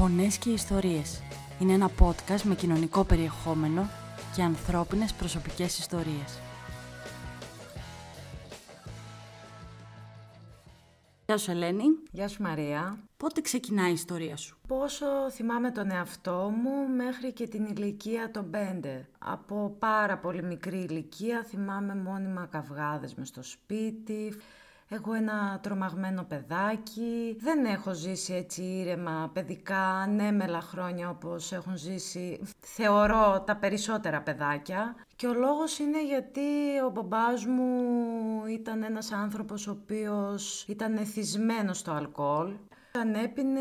Φωνές και ιστορίες. Είναι ένα podcast με κοινωνικό περιεχόμενο και ανθρώπινες προσωπικές ιστορίες. Γεια σου Ελένη. Γεια σου Μαρία. Πότε ξεκινάει η ιστορία σου; Πόσο θυμάμαι τον εαυτό μου μέχρι και την ηλικία των πέντε. Από πάρα πολύ μικρή ηλικία θυμάμαι μόνιμα καυγάδες μες στο σπίτι, Έχω ένα τρομαγμένο παιδάκι. Δεν έχω ζήσει έτσι ήρεμα παιδικά, ανέμελα χρόνια όπως έχουν ζήσει, θεωρώ, τα περισσότερα παιδάκια. Και ο λόγος είναι γιατί ο μπαμπάς μου ήταν ένας άνθρωπος ο οποίος ήταν εθισμένος στο αλκοόλ. Αν έπινε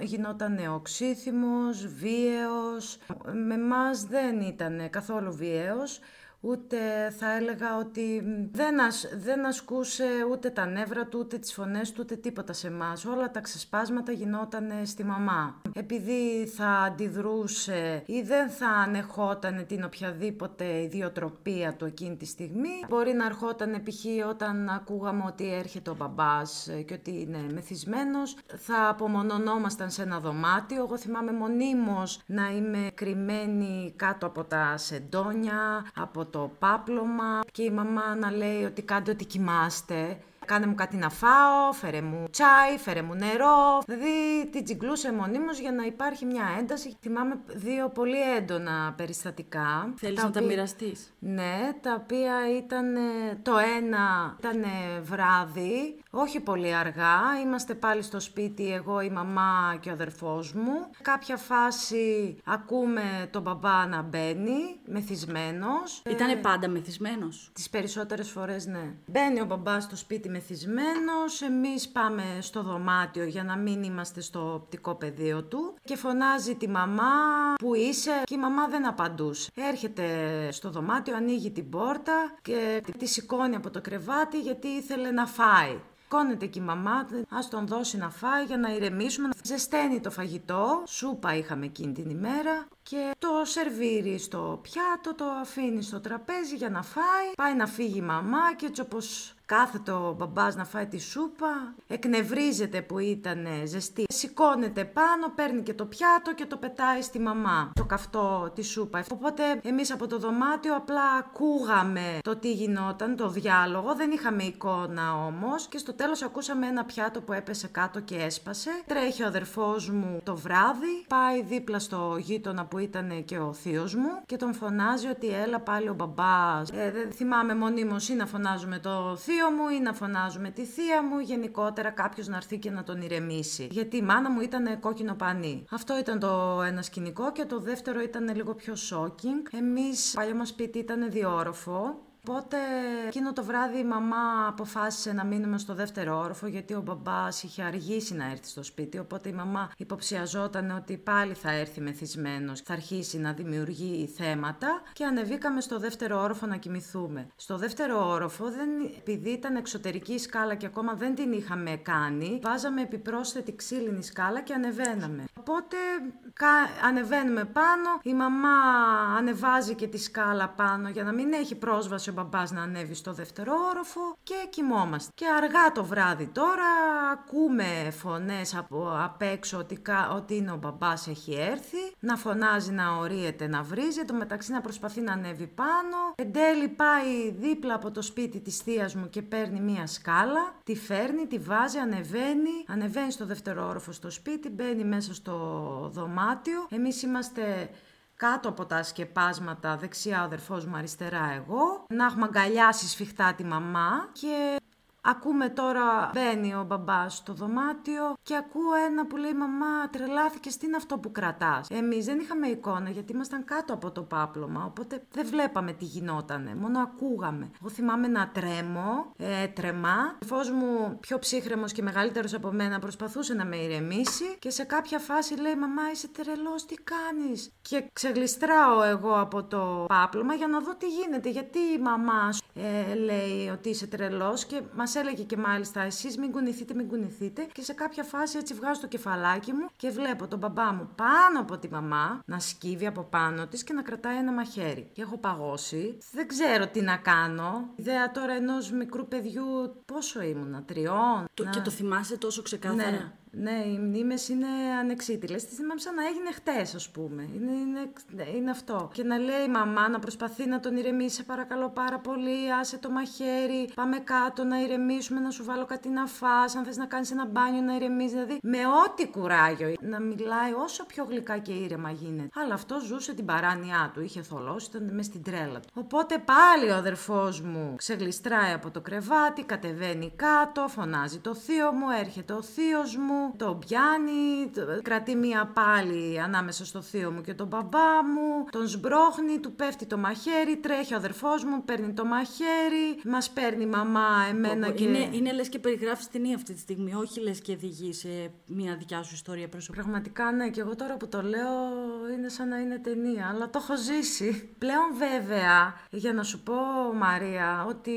γινόταν οξύθυμος, βίαιος. Με μας δεν ήταν καθόλου βίαιος ούτε θα έλεγα ότι δεν, ας, δεν ασκούσε ούτε τα νεύρα του, ούτε τις φωνές του, ούτε τίποτα σε εμάς. Όλα τα ξεσπάσματα γινόταν στη μαμά. Επειδή θα αντιδρούσε ή δεν θα ανεχόταν την οποιαδήποτε ιδιοτροπία του εκείνη τη στιγμή, μπορεί να ερχόταν π.χ. όταν ακούγαμε ότι έρχεται ο μπαμπάς και ότι είναι μεθυσμένος, θα απομονωνόμασταν σε ένα δωμάτιο. Εγώ θυμάμαι μονίμως να είμαι κρυμμένη κάτω από τα σεντόνια, από το πάπλωμα και η μαμά να λέει ότι κάντε ότι κοιμάστε κάνε μου κάτι να φάω, φέρε μου τσάι, φέρε μου νερό. Δηλαδή την τσιγκλούσε μονίμως για να υπάρχει μια ένταση. Θυμάμαι δύο πολύ έντονα περιστατικά. Θέλεις να τα μοιραστείς; Ναι, τα οποία ήταν το ένα ήταν βράδυ, όχι πολύ αργά. Είμαστε πάλι στο σπίτι εγώ, η μαμά και ο αδερφός μου. Κάποια φάση ακούμε τον μπαμπά να μπαίνει, μεθυσμένος. Ήτανε πάντα μεθυσμένος; Τις περισσότερες φορές ναι. Μπαίνει ο μπαμπάς στο σπίτι μεθυσμένος, εμείς πάμε στο δωμάτιο για να μην είμαστε στο οπτικό πεδίο του και φωνάζει τη μαμά που είσαι και η μαμά δεν απαντούσε. Έρχεται στο δωμάτιο, ανοίγει την πόρτα και τη σηκώνει από το κρεβάτι γιατί ήθελε να φάει. Σηκώνεται και η μαμά, ας τον δώσει να φάει για να ηρεμήσουμε. Ζεσταίνει το φαγητό, σούπα είχαμε εκείνη την ημέρα και το σερβίρει στο πιάτο, το αφήνει στο τραπέζι για να φάει. Πάει να φύγει η μαμά και έτσι όπως κάθεται ο μπαμπάς να φάει τη σούπα, εκνευρίζεται που ήταν ζεστή, σηκώνεται πάνω, παίρνει και το πιάτο και το πετάει στη μαμά, το καυτό τη σούπα. Οπότε εμείς από το δωμάτιο απλά ακούγαμε το τι γινόταν, το διάλογο, δεν είχαμε εικόνα όμως και στο τέλος ακούσαμε ένα πιάτο που έπεσε κάτω και έσπασε. Τρέχει ο αδερφός μου το βράδυ, πάει δίπλα στο γείτονα που ήταν και ο θείος μου και τον φωνάζει ότι έλα πάλι ο μπαμπάς. Ε, δεν θυμάμαι μονίμως ή να φωνάζουμε το θείο μου ή να φωνάζουμε τη θεία μου, γενικότερα κάποιος να έρθει και να τον ηρεμήσει. Γιατί η μάνα μου ήταν κόκκινο πανί. Αυτό ήταν το ένα σκηνικό και το δεύτερο ήταν λίγο πιο shocking. Εμείς, παλιό μας σπίτι ήταν διόροφο Οπότε εκείνο το βράδυ η μαμά αποφάσισε να μείνουμε στο δεύτερο όροφο γιατί ο μπαμπάς είχε αργήσει να έρθει στο σπίτι οπότε η μαμά υποψιαζόταν ότι πάλι θα έρθει μεθυσμένος, θα αρχίσει να δημιουργεί θέματα και ανεβήκαμε στο δεύτερο όροφο να κοιμηθούμε. Στο δεύτερο όροφο, δεν, επειδή ήταν εξωτερική σκάλα και ακόμα δεν την είχαμε κάνει, βάζαμε επιπρόσθετη ξύλινη σκάλα και ανεβαίναμε. Οπότε ανεβαίνουμε πάνω, η μαμά ανεβάζει και τη σκάλα πάνω για να μην έχει πρόσβαση ο μπαμπάς να ανέβει στο δεύτερο όροφο και κοιμόμαστε. Και αργά το βράδυ τώρα ακούμε φωνές από απ' έξω ότι, ότι είναι ο μπαμπάς έχει έρθει, να φωνάζει, να ορίεται, να βρίζει, το μεταξύ να προσπαθεί να ανέβει πάνω. Εν τέλει πάει δίπλα από το σπίτι της θείας μου και παίρνει μία σκάλα, τη φέρνει, τη βάζει, ανεβαίνει, ανεβαίνει στο δεύτερο όροφο στο σπίτι, μπαίνει μέσα στο δωμάτιο. Εμείς είμαστε κάτω από τα σκεπάσματα, δεξιά ο αδερφός μου, αριστερά εγώ, να έχουμε αγκαλιάσει σφιχτά τη μαμά και Ακούμε τώρα, μπαίνει ο μπαμπάς στο δωμάτιο και ακούω ένα που λέει Μαμά, τρελάθηκε, τι είναι αυτό που κρατάς; Εμείς δεν είχαμε εικόνα γιατί ήμασταν κάτω από το πάπλωμα, οπότε δεν βλέπαμε τι γινότανε, μόνο ακούγαμε. Εγώ θυμάμαι να τρέμω, έτρεμα. Ο φω μου, πιο ψύχρεμος και μεγαλύτερος από μένα, προσπαθούσε να με ηρεμήσει και σε κάποια φάση λέει Μαμά, είσαι τρελός, τι κάνεις; Και ξεγλιστράω εγώ από το πάπλωμα για να δω τι γίνεται, γιατί η μαμά ε, λέει ότι είσαι τρελός και μας έλεγε και μάλιστα, εσείς μην κουνηθείτε, μην κουνηθείτε. Και σε κάποια φάση έτσι βγάζω το κεφαλάκι μου και βλέπω τον μπαμπά μου πάνω από τη μαμά να σκύβει από πάνω της και να κρατάει ένα μαχαίρι. Και έχω παγώσει. Δεν ξέρω τι να κάνω. Ιδέα τώρα ενός μικρού παιδιού, πόσο ήμουνα, τριών. Το, Και το θυμάσαι τόσο ξεκάθαρα; Ναι, Ναι, οι μνήμες είναι ανεξίτηλες. Τις θυμάμαι σαν να έγινε χτες, ας πούμε. Είναι, είναι, είναι αυτό. Και να λέει η μαμά να προσπαθεί να τον ηρεμήσει, παρακαλώ πάρα πολύ, άσε το μαχαίρι, πάμε κάτω να ηρεμήσουμε, να σου βάλω κάτι να φά, αν θες να κάνεις ένα μπάνιο να ηρεμήσεις. Δηλαδή, με ό,τι κουράγιο. Να μιλάει όσο πιο γλυκά και ήρεμα γίνεται. Αλλά αυτό ζούσε την παράνοιά του. Είχε θολώσει, ήταν μες στην τρέλα του. Οπότε πάλι ο αδερφός μου ξεγλιστράει από το κρεβάτι, κατεβαίνει κάτω, φωνάζει το θείο μου, έρχεται ο θείος μου, το πιάνει, κρατεί μία πάλι ανάμεσα στο θείο μου και τον μπαμπά μου, τον σμπρώχνει, του πέφτει το μαχαίρι, τρέχει ο αδερφός μου, παίρνει το μαχαίρι, μας παίρνει η μαμά, εμένα και. Είναι, είναι λες και περιγράφεις ταινία αυτή τη στιγμή, όχι λες και οδηγείς σε μία δικιά σου ιστορία προσωπικά. Πραγματικά ναι, και εγώ τώρα που το λέω είναι σαν να είναι ταινία, αλλά το έχω ζήσει. Πλέον βέβαια, για να σου πω Μαρία, ότι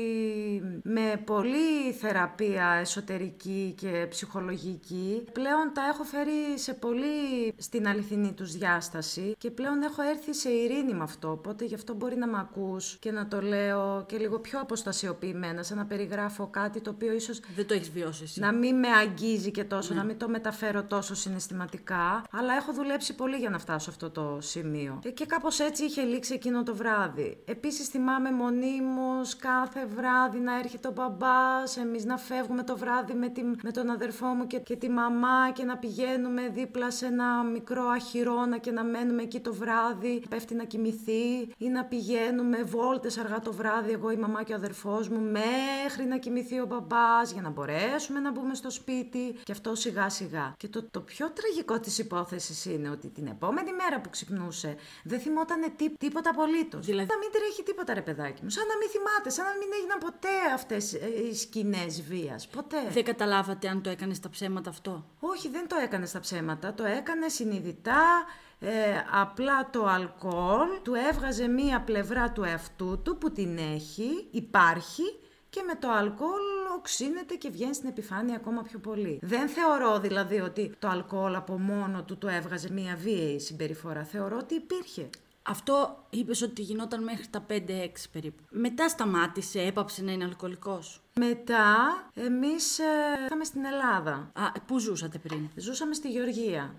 με πολλή θεραπεία εσωτερική και ψυχολογική, πλέον τα έχω φέρει σε πολύ στην αληθινή τους διάσταση και πλέον έχω έρθει σε ειρήνη με αυτό, οπότε γι' αυτό μπορεί να με ακούς και να το λέω και λίγο πιο αποστασιοποιημένα, σαν να περιγράφω κάτι το οποίο ίσως... Δεν το έχεις βιώσει εσύ. Να μην με αγγίζει και τόσο, ναι. να μην το μεταφέρω τόσο συναισθηματικά, αλλά έχω δουλέψει πολύ για να φτάσω σε αυτό το σημείο. Ε, και κάπως έτσι είχε λήξει εκείνο το βράδυ. Επίσης θυμάμαι μονίμως κάθε βράδυ να έρχεται ο μπαμπάς, εμείς να φεύγουμε το βράδυ με, τη, με τον αδερφό μου και, και τη μαμά και να πηγαίνουμε δίπλα σε ένα μικρό αχυρώνα και να μένουμε εκεί το βράδυ, πέφτει να κοιμηθεί ή να πηγαίνουμε βόλτες αργά το βράδυ εγώ η μαμά και ο αδερφός μου μέχρι να κοιμηθεί ο μπαμπάς για να μπορέσουμε να μπούμε στο σπίτι και αυτό σιγά σιγά. Και το, το πιο τραγικό της υπόθεσης είναι ότι την επόμενη μέρα που ξυπνούσε δεν θυμόταν τί, τίποτα απολύτως. Δηλαδή, να μην τρέχει τίποτα ρε παιδάκι μου. Σαν να μην θυμάται, σαν να μην έγιναν ποτέ αυτές ε, οι σκηνές βίας. Ποτέ. Δεν καταλάβατε αν το έκανες στα ψέματα αυτό. Όχι, δεν το έκανες στα ψέματα. Το έκανε συνειδητά. Ε, απλά το αλκοόλ του έβγαζε μία πλευρά του εαυτού του που την έχει, υπάρχει και με το αλκοόλ οξύνεται και βγαίνει στην επιφάνεια ακόμα πιο πολύ. Δεν θεωρώ δηλαδή ότι το αλκοόλ από μόνο του το έβγαζε μία βίαιη συμπεριφορά. Θεωρώ ότι υπήρχε. Αυτό είπες ότι γινόταν μέχρι τα 5-6 περίπου. Μετά σταμάτησε, έπαψε να είναι αλκοολικός. Μετά εμείς ε, ήρθαμε στην Ελλάδα. Α, πού ζούσατε πριν; Ζούσαμε στη Γεωργία.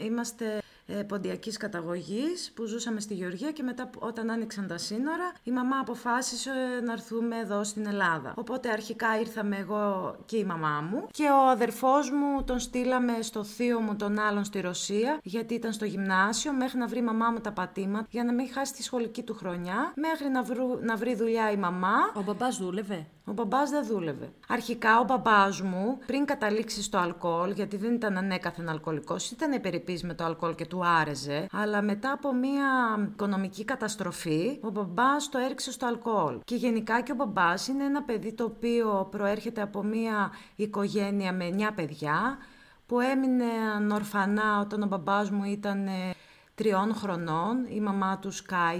Είμαστε ε, ποντιακής καταγωγής που ζούσαμε στη Γεωργία και μετά όταν άνοιξαν τα σύνορα η μαμά αποφάσισε να έρθουμε εδώ στην Ελλάδα. Οπότε αρχικά ήρθαμε εγώ και η μαμά μου και ο αδερφός μου τον στείλαμε στο θείο μου τον άλλον στη Ρωσία γιατί ήταν στο γυμνάσιο μέχρι να βρει η μαμά μου τα πατήματα για να μην χάσει τη σχολική του χρονιά μέχρι να, βρου, να βρει δουλειά η μαμά. Ο μπαμπάς δούλευε; Ο μπαμπάς δεν δούλευε. Αρχικά ο μπαμπάς μου, πριν καταλήξει στο αλκοόλ, γιατί δεν ήταν ανέκαθεν αλκοολικός, ήταν υπερηπής με το αλκοόλ και του άρεζε, αλλά μετά από μια οικονομική καταστροφή, ο μπαμπάς το έριξε στο αλκοόλ. Και γενικά και ο μπαμπάς είναι ένα παιδί το οποίο προέρχεται από μια οικογένεια με 9 παιδιά, που έμεινε ορφανά όταν ο μπαμπάς μου ήταν ε, τριών χρονών. Η μαμά του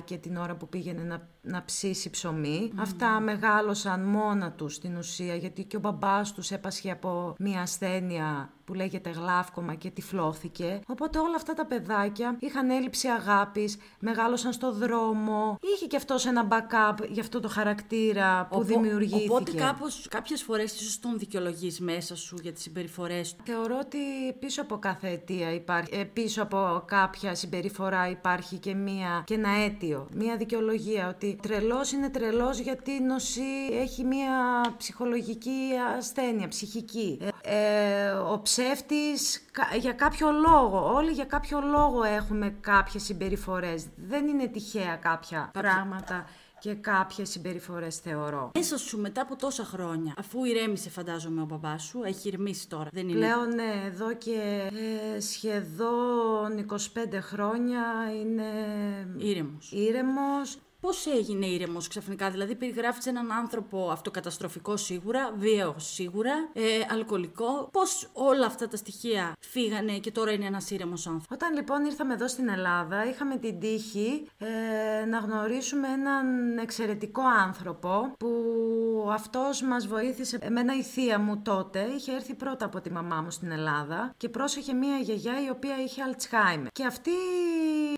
και την ώρα που πήγαινε να να ψήσει ψωμί. Αυτά μεγάλωσαν μόνα τους στην ουσία γιατί και ο μπαμπάς τους έπασχε από μια ασθένεια που λέγεται γλάφκομα και τυφλώθηκε. Οπότε όλα αυτά τα παιδάκια είχαν έλλειψη αγάπης, μεγάλωσαν στο δρόμο. Είχε και αυτός ένα backup για αυτό το χαρακτήρα που δημιουργήθηκε. Οπότε κάπως, κάποιες φορές ίσως τον δικαιολογείς μέσα σου για τις συμπεριφορές του. Θεωρώ ότι πίσω από κάθε αιτία υπάρχει, ε, πίσω από κάποια συμπεριφορά υπάρχει και, μία, και ένα αίτιο, μία δικαιολογία ότι τρελός είναι τρελός γιατί νοσεί, έχει μια ψυχολογική ασθένεια, ψυχική. Ε, ε, ο ψεύτης για κάποιο λόγο, όλοι για κάποιο λόγο έχουμε κάποιες συμπεριφορές. Δεν είναι τυχαία κάποια πράγματα και κάποιες συμπεριφορές θεωρώ. Μέσα σου μετά από τόσα χρόνια, αφού ηρέμησε φαντάζομαι ο μπαμπάς σου, έχει ηρεμήσει τώρα, δεν είναι; Πλέον ναι, εδώ και ε, σχεδόν 25 χρόνια είναι ήρεμος. ήρεμος. Πώς έγινε ήρεμος ξαφνικά, δηλαδή περιγράφεις έναν άνθρωπο αυτοκαταστροφικό σίγουρα, βίαιο σίγουρα, ε, αλκοολικό. Πώς όλα αυτά τα στοιχεία φύγανε και τώρα είναι ένας ήρεμος άνθρωπος; Όταν λοιπόν ήρθαμε εδώ στην Ελλάδα, είχαμε την τύχη ε, να γνωρίσουμε έναν εξαιρετικό άνθρωπο που αυτός μας βοήθησε. Εμένα η θεία μου τότε είχε έρθει πρώτα από τη μαμά μου στην Ελλάδα και πρόσεχε μία γιαγιά η οποία είχε Αλτσχάιμερ. Και αυτή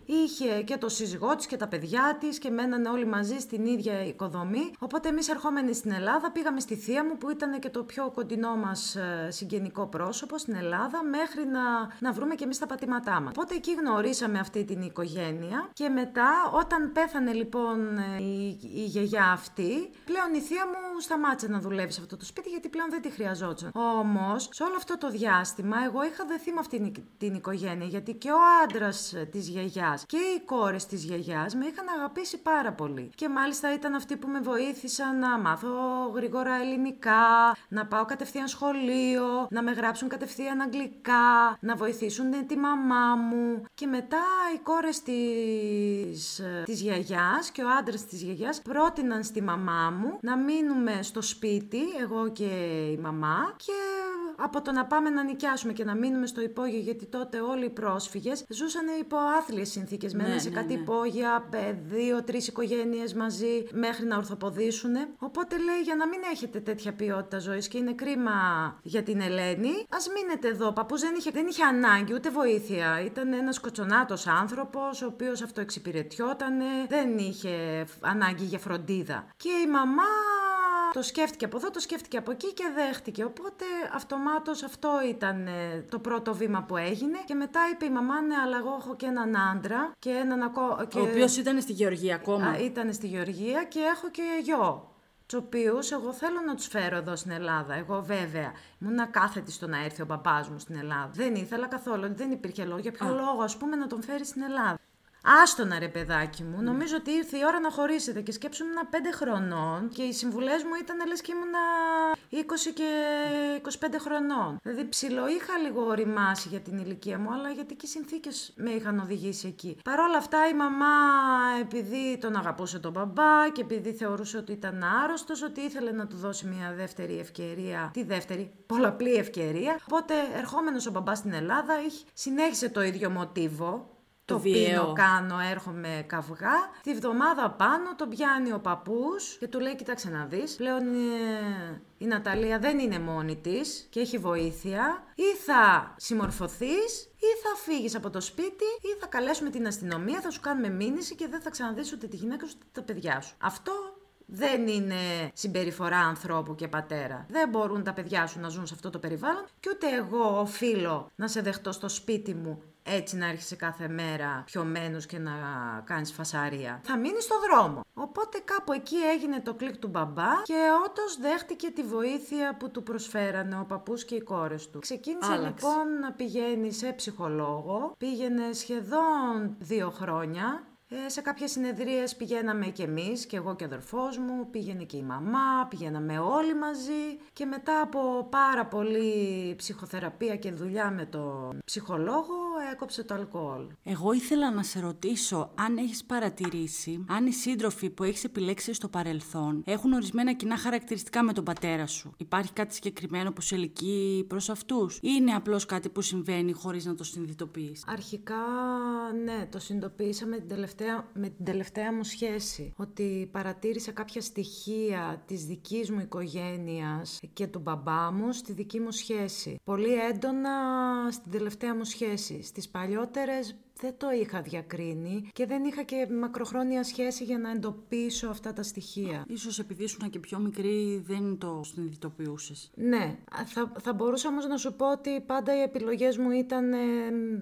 είχε και το σύζυγό της και τα παιδιά της και μένα μένανε όλοι μαζί στην ίδια οικοδομή. Οπότε εμείς ερχόμενοι στην Ελλάδα πήγαμε στη θεία μου που ήταν και το πιο κοντινό μας ε, συγγενικό πρόσωπο στην Ελλάδα μέχρι να, να βρούμε και εμείς τα πατήματά μας. Οπότε εκεί γνωρίσαμε αυτή την οικογένεια και μετά όταν πέθανε λοιπόν ε, η, η γιαγιά αυτή, πλέον η θεία μου σταμάτησε να δουλεύει σε αυτό το σπίτι γιατί πλέον δεν τη χρειαζόταν. Όμως, σε όλο αυτό το διάστημα, εγώ είχα δεθεί με αυτήν την οικογένεια γιατί και ο άντρας της γιαγιάς και οι κόρες της γιαγιάς με είχαν αγαπήσει πάρα πολύ. Και μάλιστα ήταν αυτοί που με βοήθησαν να μάθω γρήγορα ελληνικά, να πάω κατευθείαν σχολείο, να με γράψουν κατευθείαν αγγλικά, να βοηθήσουν τη μαμά μου. Και μετά οι κόρες της της γιαγιάς και ο άντρας της γιαγιάς πρότειναν στη μαμά μου να μείνουμε στο σπίτι, εγώ και η μαμά, και από το να πάμε να νοικιάσουμε και να μείνουμε στο υπόγειο, γιατί τότε όλοι οι πρόσφυγες ζούσαν υπό άθλιες συνθήκες. Ναι, μέναν σε ναι, κάτι ναι. υπόγεια, δύο-τρει οικογένειες μαζί, μέχρι να ορθοποδήσουν. Οπότε λέει για να μην έχετε τέτοια ποιότητα ζωής και είναι κρίμα για την Ελένη, ας μείνετε εδώ. Ο παππούς δεν είχε, δεν είχε ανάγκη ούτε βοήθεια. Ήταν ένας κοτσονάτος άνθρωπος, ο οποίος αυτοεξυπηρετιόταν, δεν είχε ανάγκη για φροντίδα. Και η μαμά το σκέφτηκε από εδώ, το σκέφτηκε από εκεί και δέχτηκε. Οπότε αυτομάτως αυτό ήταν ε, το πρώτο βήμα που έγινε. Και μετά είπε η μαμά, ναι, αλλά εγώ έχω και έναν άντρα και έναν ακόμα. Ο οποίος ήταν στη Γεωργία ακόμα. Α, ήταν στη Γεωργία και έχω και γιο τους οποίους εγώ θέλω να τους φέρω εδώ στην Ελλάδα. Εγώ βέβαια ήμουν ακάθετη στο να έρθει ο παπάς μου στην Ελλάδα. Δεν ήθελα καθόλου, δεν υπήρχε λόγο. Για ποιο λόγο, ας πούμε, να τον φέρει στην Ελλάδα. Άστονα ρε παιδάκι μου, νομίζω ότι ήρθε η ώρα να χωρίσετε και σκέψου ήμουν 5 χρονών και οι συμβουλές μου ήταν λες και ήμουνα 20 και 25 χρονών. Δηλαδή ψηλό είχα λίγο οριμάσει για την ηλικία μου, αλλά γιατί και οι συνθήκες με είχαν οδηγήσει εκεί. Παρ' όλα αυτά η μαμά επειδή τον αγαπούσε τον μπαμπά και επειδή θεωρούσε ότι ήταν άρρωστος, ότι ήθελε να του δώσει μια δεύτερη ευκαιρία, τη δεύτερη πολλαπλή ευκαιρία. Οπότε ερχόμενος ο μπαμπάς στην Ελλάδα συνέχισε το ίδιο μοτίβο το, το πίνω, κάνω, έρχομαι καυγά. Τη βδομάδα πάνω τον πιάνει ο παππούς και του λέει: Κοίταξε να δεις. Πλέον ε, η Ναταλία δεν είναι μόνη της και έχει βοήθεια. Ή θα συμμορφωθείς, ή θα φύγεις από το σπίτι, ή θα καλέσουμε την αστυνομία, θα σου κάνουμε μήνυση και δεν θα ξαναδείς ούτε τη γυναίκα σου ούτε τα παιδιά σου. Αυτό δεν είναι συμπεριφορά ανθρώπου και πατέρα. Δεν μπορούν τα παιδιά σου να ζουν σε αυτό το περιβάλλον και ούτε εγώ οφείλω να σε δεχτώ στο σπίτι μου έτσι να έρχεσαι κάθε μέρα πιωμένος και να κάνεις φασαρία. Θα μείνεις στο δρόμο. Οπότε κάπου εκεί έγινε το κλικ του μπαμπά και όντως δέχτηκε τη βοήθεια που του προσφέρανε ο παππούς και οι κόρες του. Ξεκίνησε λοιπόν να πηγαίνει σε ψυχολόγο. Πήγαινε σχεδόν δύο χρόνια ε, σε κάποιες συνεδρίες πηγαίναμε και εμείς, και εγώ και ο αδερφός μου, πήγαινε και η μαμά, πηγαίναμε όλοι μαζί και μετά από πάρα πολύ ψυχοθεραπεία και δουλειά με τον ψυχολόγο έκοψε το αλκοόλ. Εγώ ήθελα να σε ρωτήσω αν έχεις παρατηρήσει αν οι σύντροφοι που έχεις επιλέξει στο παρελθόν έχουν ορισμένα κοινά χαρακτηριστικά με τον πατέρα σου. Υπάρχει κάτι συγκεκριμένο που σε ελκύει προς αυτούς; Ή είναι απλώς κάτι που συμβαίνει χωρίς να το συνειδητοποιείς; Αρχικά ναι, το συνειδητοποίησα την τελευταία με την τελευταία μου σχέση. Ότι παρατήρησα κάποια στοιχεία της δικής μου οικογένειας και του μπαμπά μου στη δική μου σχέση. Πολύ έντονα στην τελευταία μου σχέση. Στις παλιότερες δεν το είχα διακρίνει και δεν είχα και μακροχρόνια σχέση για να εντοπίσω αυτά τα στοιχεία. Ίσως επειδή ήσουν και πιο μικρή δεν το συνειδητοποιούσες. Ναι, θα, θα μπορούσα όμως να σου πω ότι πάντα οι επιλογές μου ήταν,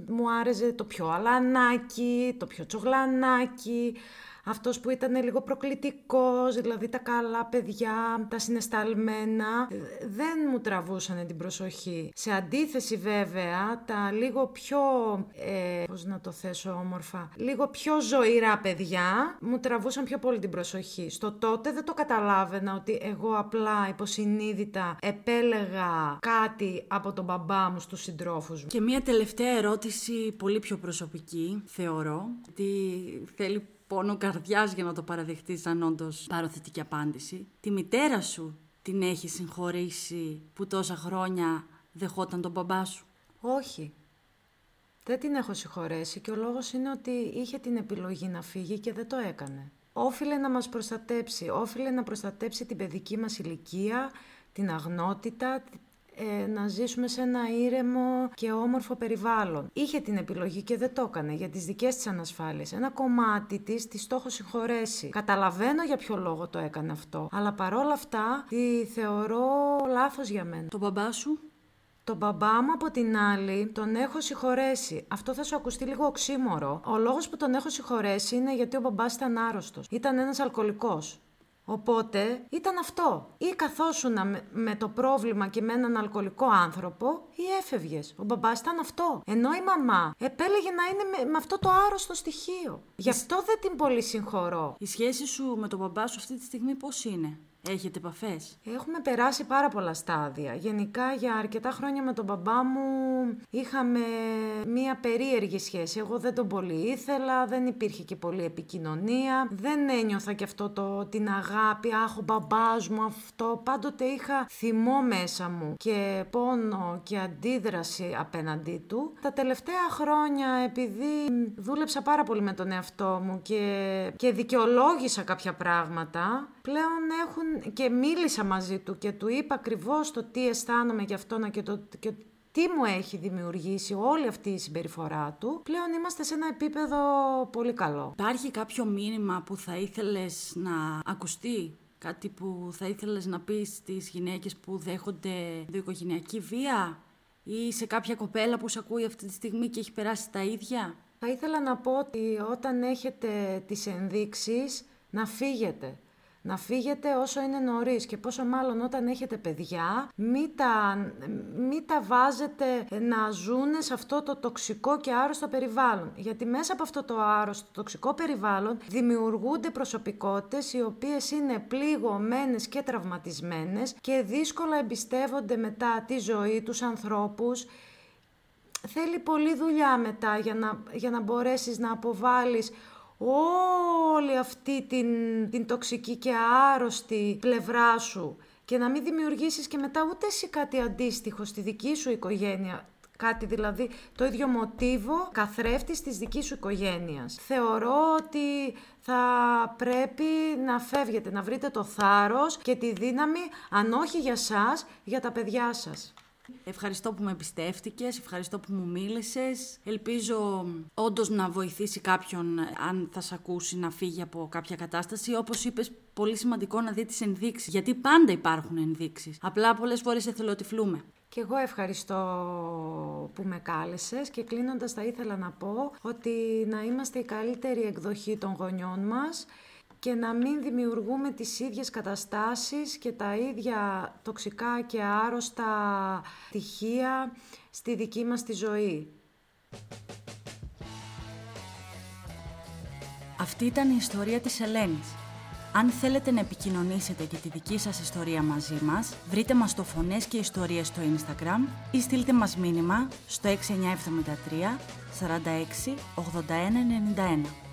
μου άρεσε το πιο αλανάκι, το πιο τσογλανάκι, αυτός που ήταν λίγο προκλητικός, δηλαδή τα καλά παιδιά, τα συνεσταλμένα, δεν μου τραβούσαν την προσοχή. Σε αντίθεση βέβαια, τα λίγο πιο, ε, πώς να το θέσω όμορφα, λίγο πιο ζωηρά παιδιά μου τραβούσαν πιο πολύ την προσοχή. Στο τότε δεν το καταλάβαινα ότι εγώ απλά υποσυνείδητα επέλεγα κάτι από τον μπαμπά μου στους συντρόφους μου. Και μία τελευταία ερώτηση πολύ πιο προσωπική, θεωρώ, ότι θέλει πόνο καρδιάς για να το παραδεχτείς αν όντως πάρω θετική απάντηση. Τη μητέρα σου την έχει συγχωρήσει που τόσα χρόνια δεχόταν τον μπαμπά σου; Όχι. Δεν την έχω συγχωρέσει και ο λόγος είναι ότι είχε την επιλογή να φύγει και δεν το έκανε. Όφιλε να μας προστατέψει, όφιλε να προστατέψει την παιδική μας ηλικία, την αγνότητα, ε, να ζήσουμε σε ένα ήρεμο και όμορφο περιβάλλον. Είχε την επιλογή και δεν το έκανε για τις δικές της ανασφάλειες. Ένα κομμάτι της τη το έχω συγχωρέσει. Καταλαβαίνω για ποιο λόγο το έκανε αυτό, αλλά παρόλα αυτά τη θεωρώ λάθος για μένα. Το μπαμπά σου; Τον μπαμπά μου από την άλλη τον έχω συγχωρέσει. Αυτό θα σου ακουστεί λίγο οξύμορο. Ο λόγος που τον έχω συγχωρέσει είναι γιατί ο μπαμπάς ήταν άρρωστος. Ήταν ένας αλκοολικός. Οπότε ήταν αυτό. Ή καθόσουν με, με το πρόβλημα και με έναν αλκοολικό άνθρωπο ή έφευγες. Ο μπαμπάς ήταν αυτό. Ενώ η μαμά επέλεγε να είναι με, με αυτό το άρρωστο στοιχείο. Γι' αυτό δεν την πολύ συγχωρώ. Η σχέση σου με τον μπαμπά σου αυτή τη στιγμή πώς είναι; Έχετε επαφές; Έχουμε περάσει πάρα πολλά στάδια. Γενικά για αρκετά χρόνια με τον μπαμπά μου είχαμε μία περίεργη σχέση. Εγώ δεν τον πολύ ήθελα, δεν υπήρχε και πολύ επικοινωνία. Δεν ένιωθα και αυτό το, την αγάπη, αχ ο μπαμπάς μου αυτό. Πάντοτε είχα θυμό μέσα μου και πόνο και αντίδραση απέναντί του. Τα τελευταία χρόνια επειδή δούλεψα πάρα πολύ με τον εαυτό μου και, και δικαιολόγησα κάποια πράγματα, πλέον έχουν και μίλησα μαζί του και του είπα ακριβώς το τι αισθάνομαι για αυτόν και, το, και τι μου έχει δημιουργήσει όλη αυτή η συμπεριφορά του, πλέον είμαστε σε ένα επίπεδο πολύ καλό. Υπάρχει κάποιο μήνυμα που θα ήθελες να ακουστεί; Κάτι που θα ήθελες να πεις στις γυναίκες που δέχονται δικογενειακή βία ή σε κάποια κοπέλα που σε ακούει αυτή τη στιγμή και έχει περάσει τα ίδια; Θα ήθελα να πω ότι όταν έχετε τις ενδείξεις να φύγετε να φύγετε όσο είναι νωρίς και πόσο μάλλον όταν έχετε παιδιά, μην τα, μη τα βάζετε να ζουν σε αυτό το τοξικό και άρρωστο περιβάλλον. Γιατί μέσα από αυτό το άρρωστο τοξικό περιβάλλον δημιουργούνται προσωπικότητες οι οποίες είναι πληγωμένες και τραυματισμένες και δύσκολα εμπιστεύονται μετά τη ζωή τους ανθρώπους θέλει πολλή δουλειά μετά για να, για να μπορέσεις να αποβάλεις όλη αυτή την, την τοξική και άρρωστη πλευρά σου και να μην δημιουργήσεις και μετά ούτε εσύ κάτι αντίστοιχο στη δική σου οικογένεια. Κάτι δηλαδή το ίδιο μοτίβο καθρέφτης της δικής σου οικογένειας. Θεωρώ ότι θα πρέπει να φεύγετε, να βρείτε το θάρρος και τη δύναμη, αν όχι για σας, για τα παιδιά σας. Ευχαριστώ που με εμπιστεύτηκες, ευχαριστώ που μου μίλησες. Ελπίζω όντως να βοηθήσει κάποιον, αν θα σε ακούσει, να φύγει από κάποια κατάσταση. Όπως είπες, πολύ σημαντικό να δει τις ενδείξεις, γιατί πάντα υπάρχουν ενδείξεις. Απλά πολλές φορές εθελοτυφλούμε. Και εγώ ευχαριστώ που με κάλεσες και κλείνοντας θα ήθελα να πω ότι να είμαστε η καλύτερη εκδοχή των γονιών μας και να μην δημιουργούμε τις ίδιες καταστάσεις και τα ίδια τοξικά και άρρωστα στοιχεία στη δική μας τη ζωή. Αυτή ήταν η ιστορία της Ελένης. Αν θέλετε να επικοινωνήσετε και τη δική σας ιστορία μαζί μας, βρείτε μας στο Φωνές και Ιστορίες στο Instagram ή στείλτε μας μήνυμα στο 6973 46 81 91.